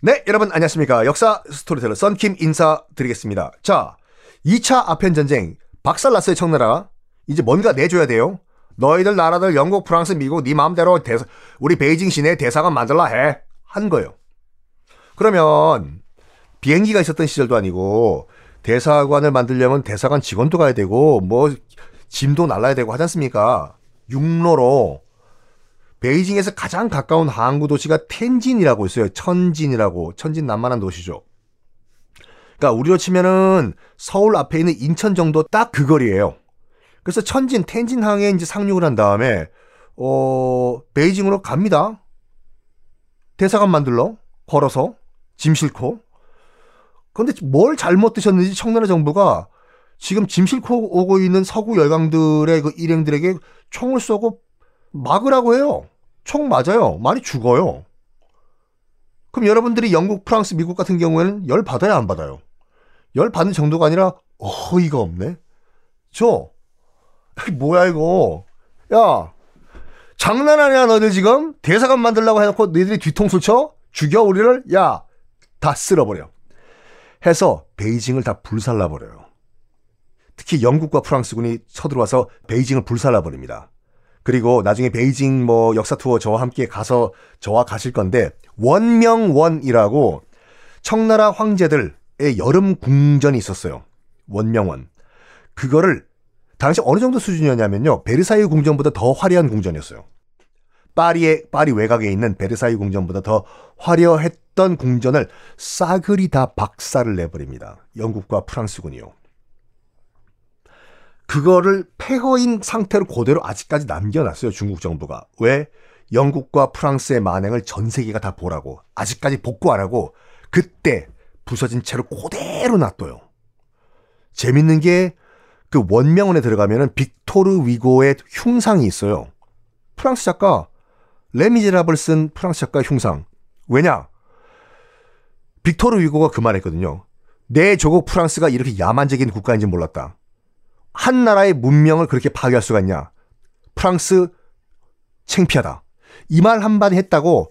네, 여러분 안녕하십니까. 역사 스토리텔러 썬킴 인사드리겠습니다. 자, 2차 아편 전쟁 박살났어요, 청나라. 이제 뭔가 내줘야 돼요. 너희들 나라들 영국, 프랑스, 미국 네 마음대로 대사, 우리 베이징 시내 대사관 만들라 해. 한 거예요. 그러면 비행기가 있었던 시절도 아니고 대사관을 만들려면 대사관 직원도 가야 되고 뭐 짐도 날라야 되고 하지 않습니까? 육로로 베이징에서 가장 가까운 항구 도시가 텐진이라고 있어요. 천진이라고. 천진 남만한 도시죠. 그러니까 우리로 치면은 서울 앞에 있는 인천 정도 딱 그 거리예요. 그래서 천진, 텐진항에 이제 상륙을 한 다음에 어 베이징으로 갑니다. 대사관 만들러 걸어서 짐 싣고. 그런데 뭘 잘못 드셨는지 청나라 정부가 지금 짐 싣고 오고 있는 서구 열강들의 그 일행들에게 총을 쏘고 막으라고 해요. 총 맞아요. 많이 죽어요. 그럼 여러분들이 영국, 프랑스, 미국 같은 경우에는 열 받아야 안 받아요? 열 받는 정도가 아니라 어이가 없네. 저 뭐야 이거? 야 장난하냐 너들 지금 대사관 만들라고 해놓고 너희들이 뒤통수 쳐 죽여 우리를 야 다 쓸어버려. 해서 베이징을 다 불살라버려요. 특히 영국과 프랑스군이 쳐들어와서 베이징을 불살라버립니다. 그리고 나중에 베이징 뭐 역사 투어 저와 함께 가서 저와 가실 건데 원명원이라고 청나라 황제들의 여름 궁전이 있었어요. 원명원. 그거를 당시 어느 정도 수준이었냐면요. 베르사유 궁전보다 더 화려한 궁전이었어요. 파리의 파리 외곽에 있는 베르사유 궁전보다 더 화려했던 궁전을 싸그리 다 박살을 내버립니다. 영국과 프랑스군이요. 그거를 폐허인 상태로 그대로 아직까지 남겨놨어요. 중국 정부가. 왜? 영국과 프랑스의 만행을 전 세계가 다 보라고. 아직까지 복구 안 하고 그때 부서진 채로 그대로 놔둬요. 재밌는 게 그 원명원에 들어가면은 빅토르 위고의 흉상이 있어요. 프랑스 작가 레미제라블 쓴 프랑스 작가 흉상. 왜냐? 빅토르 위고가 그 말했거든요. 내 조국 프랑스가 이렇게 야만적인 국가인지 몰랐다. 한 나라의 문명을 그렇게 파괴할 수가 있냐? 프랑스 챙피하다. 이 말 한마디 했다고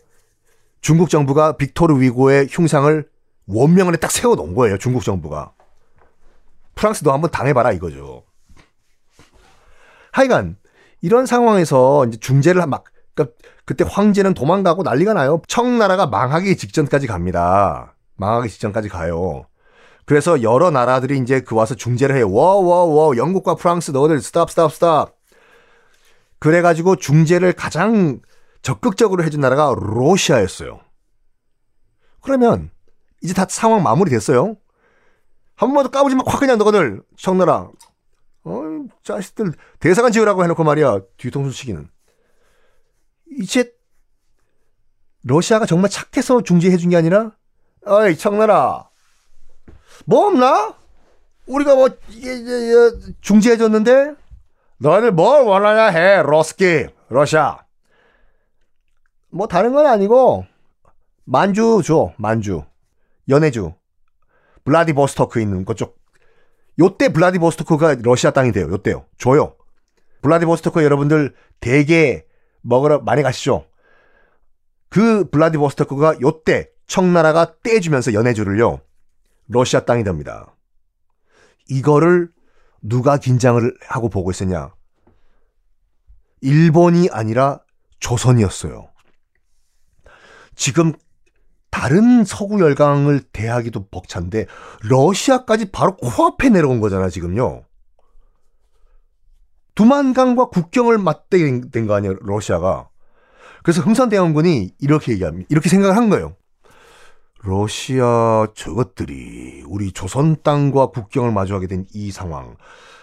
중국 정부가 빅토르 위고의 흉상을 원명원에 딱 세워놓은 거예요. 중국 정부가. 프랑스도 한번 당해봐라 이거죠. 하여간 이런 상황에서 이제 중재를 막 그러니까 그때 황제는 도망가고 난리가 나요. 청나라가 망하기 직전까지 갑니다. 망하기 직전까지 가요. 그래서 여러 나라들이 이제 그 와서 중재를 해요. 워워워 영국과 프랑스 너희들 stop stop stop. 그래가지고 중재를 가장 적극적으로 해준 나라가 러시아였어요. 그러면 이제 다 상황 마무리됐어요. 한 번만 더 까부지 마. 확 그냥 너희들 청나라. 어 자식들 대사관 지으라고 해놓고 말이야 뒤통수 치기는. 이제 러시아가 정말 착해서 중재해준 게 아니라 어이 청나라 뭐 없나? 우리가 뭐 이게, 이게, 이게 중지해줬는데? 너희들 뭘 원하냐 해 러스키 러시아. 뭐 다른 건 아니고 만주 줘 만주. 연해주. 블라디보스토크 있는 그쪽. 요때 블라디보스토크가 러시아 땅이 돼요. 요때요. 줘요. 블라디보스토크 여러분들 대게 먹으러 많이 가시죠? 그 블라디보스토크가 요때 청나라가 떼주면서 연해주를요 러시아 땅이 됩니다. 이거를 누가 긴장을 하고 보고 있었냐? 일본이 아니라 조선이었어요. 지금 다른 서구 열강을 대하기도 벅찬데 러시아까지 바로 코앞에 내려온 거잖아 지금요. 두만강과 국경을 맞대는 거 아니에요 러시아가. 그래서 흥선대원군이 이렇게 얘기합니다. 이렇게 생각을 한 거예요. 러시아 저것들이 우리 조선 땅과 국경을 마주하게 된 이 상황.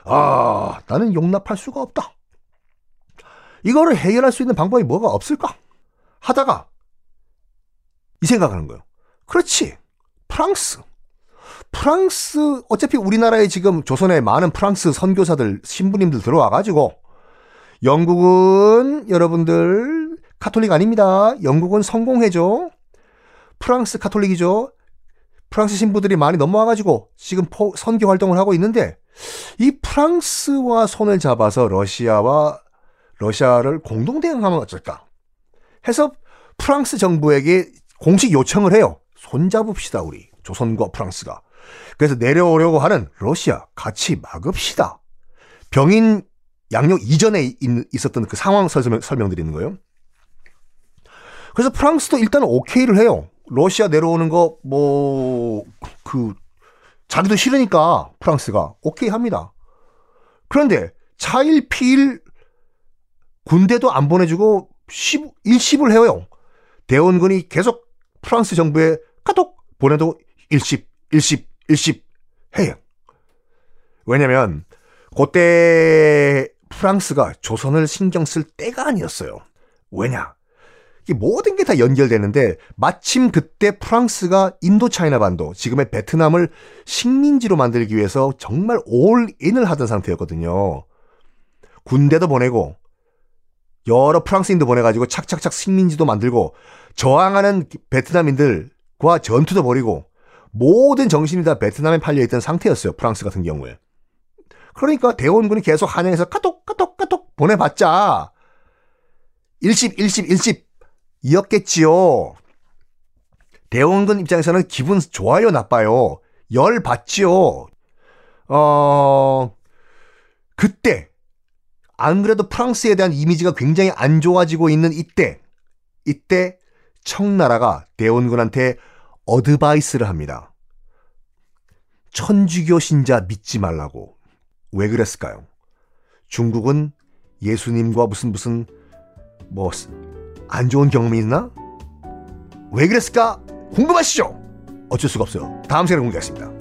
아, 나는 용납할 수가 없다. 이거를 해결할 수 있는 방법이 뭐가 없을까? 하다가 이 생각하는 거예요. 그렇지. 프랑스. 프랑스 어차피 우리나라에 지금 조선에 많은 프랑스 선교사들 신부님들 들어와 가지고 영국은 여러분들 카톨릭 아닙니다. 영국은 성공해죠. 프랑스 카톨릭이죠. 프랑스 신부들이 많이 넘어와 가지고 지금 선교 활동을 하고 있는데 이 프랑스와 손을 잡아서 러시아와 러시아를 공동 대응하면 어쩔까? 해서 프랑스 정부에게 공식 요청을 해요. 손잡읍시다 우리 조선과 프랑스가. 그래서 내려오려고 하는 러시아 같이 막읍시다. 병인 양력 이전에 있었던 그 상황 설명, 설명드리는 거예요. 그래서 프랑스도 일단 오케이를 해요. 러시아 내려오는 거 뭐 그 자기도 싫으니까 프랑스가 오케이 합니다. 그런데 차일 피일 군대도 안 보내주고 일십을 해요. 대원군이 계속 프랑스 정부에 카톡 보내도 일십, 일십, 일십 해요. 왜냐면 그때 프랑스가 조선을 신경 쓸 때가 아니었어요. 왜냐? 모든 게 다 연결되는데 마침 그때 프랑스가 인도차이나 반도, 지금의 베트남을 식민지로 만들기 위해서 정말 올인을 하던 상태였거든요. 군대도 보내고 여러 프랑스인도 보내가지고 착착착 식민지도 만들고 저항하는 베트남인들과 전투도 벌이고 모든 정신이 다 베트남에 팔려있던 상태였어요. 프랑스 같은 경우에. 그러니까 대원군이 계속 한양에서 카톡 카톡 카톡 보내봤자 일십 일십 일십 이었겠지요. 대원군 입장에서는 기분 좋아요 나빠요. 열 받지요. 어 그때 안 그래도 프랑스에 대한 이미지가 굉장히 안 좋아지고 있는 이때, 이때 청나라가 대원군한테 어드바이스를 합니다. 천주교 신자 믿지 말라고. 왜 그랬을까요? 중국은 예수님과 무슨 무슨 뭐 안 좋은 경험이 있나? 왜 그랬을까? 궁금하시죠? 어쩔 수가 없어요. 다음 시간에 공개하겠습니다.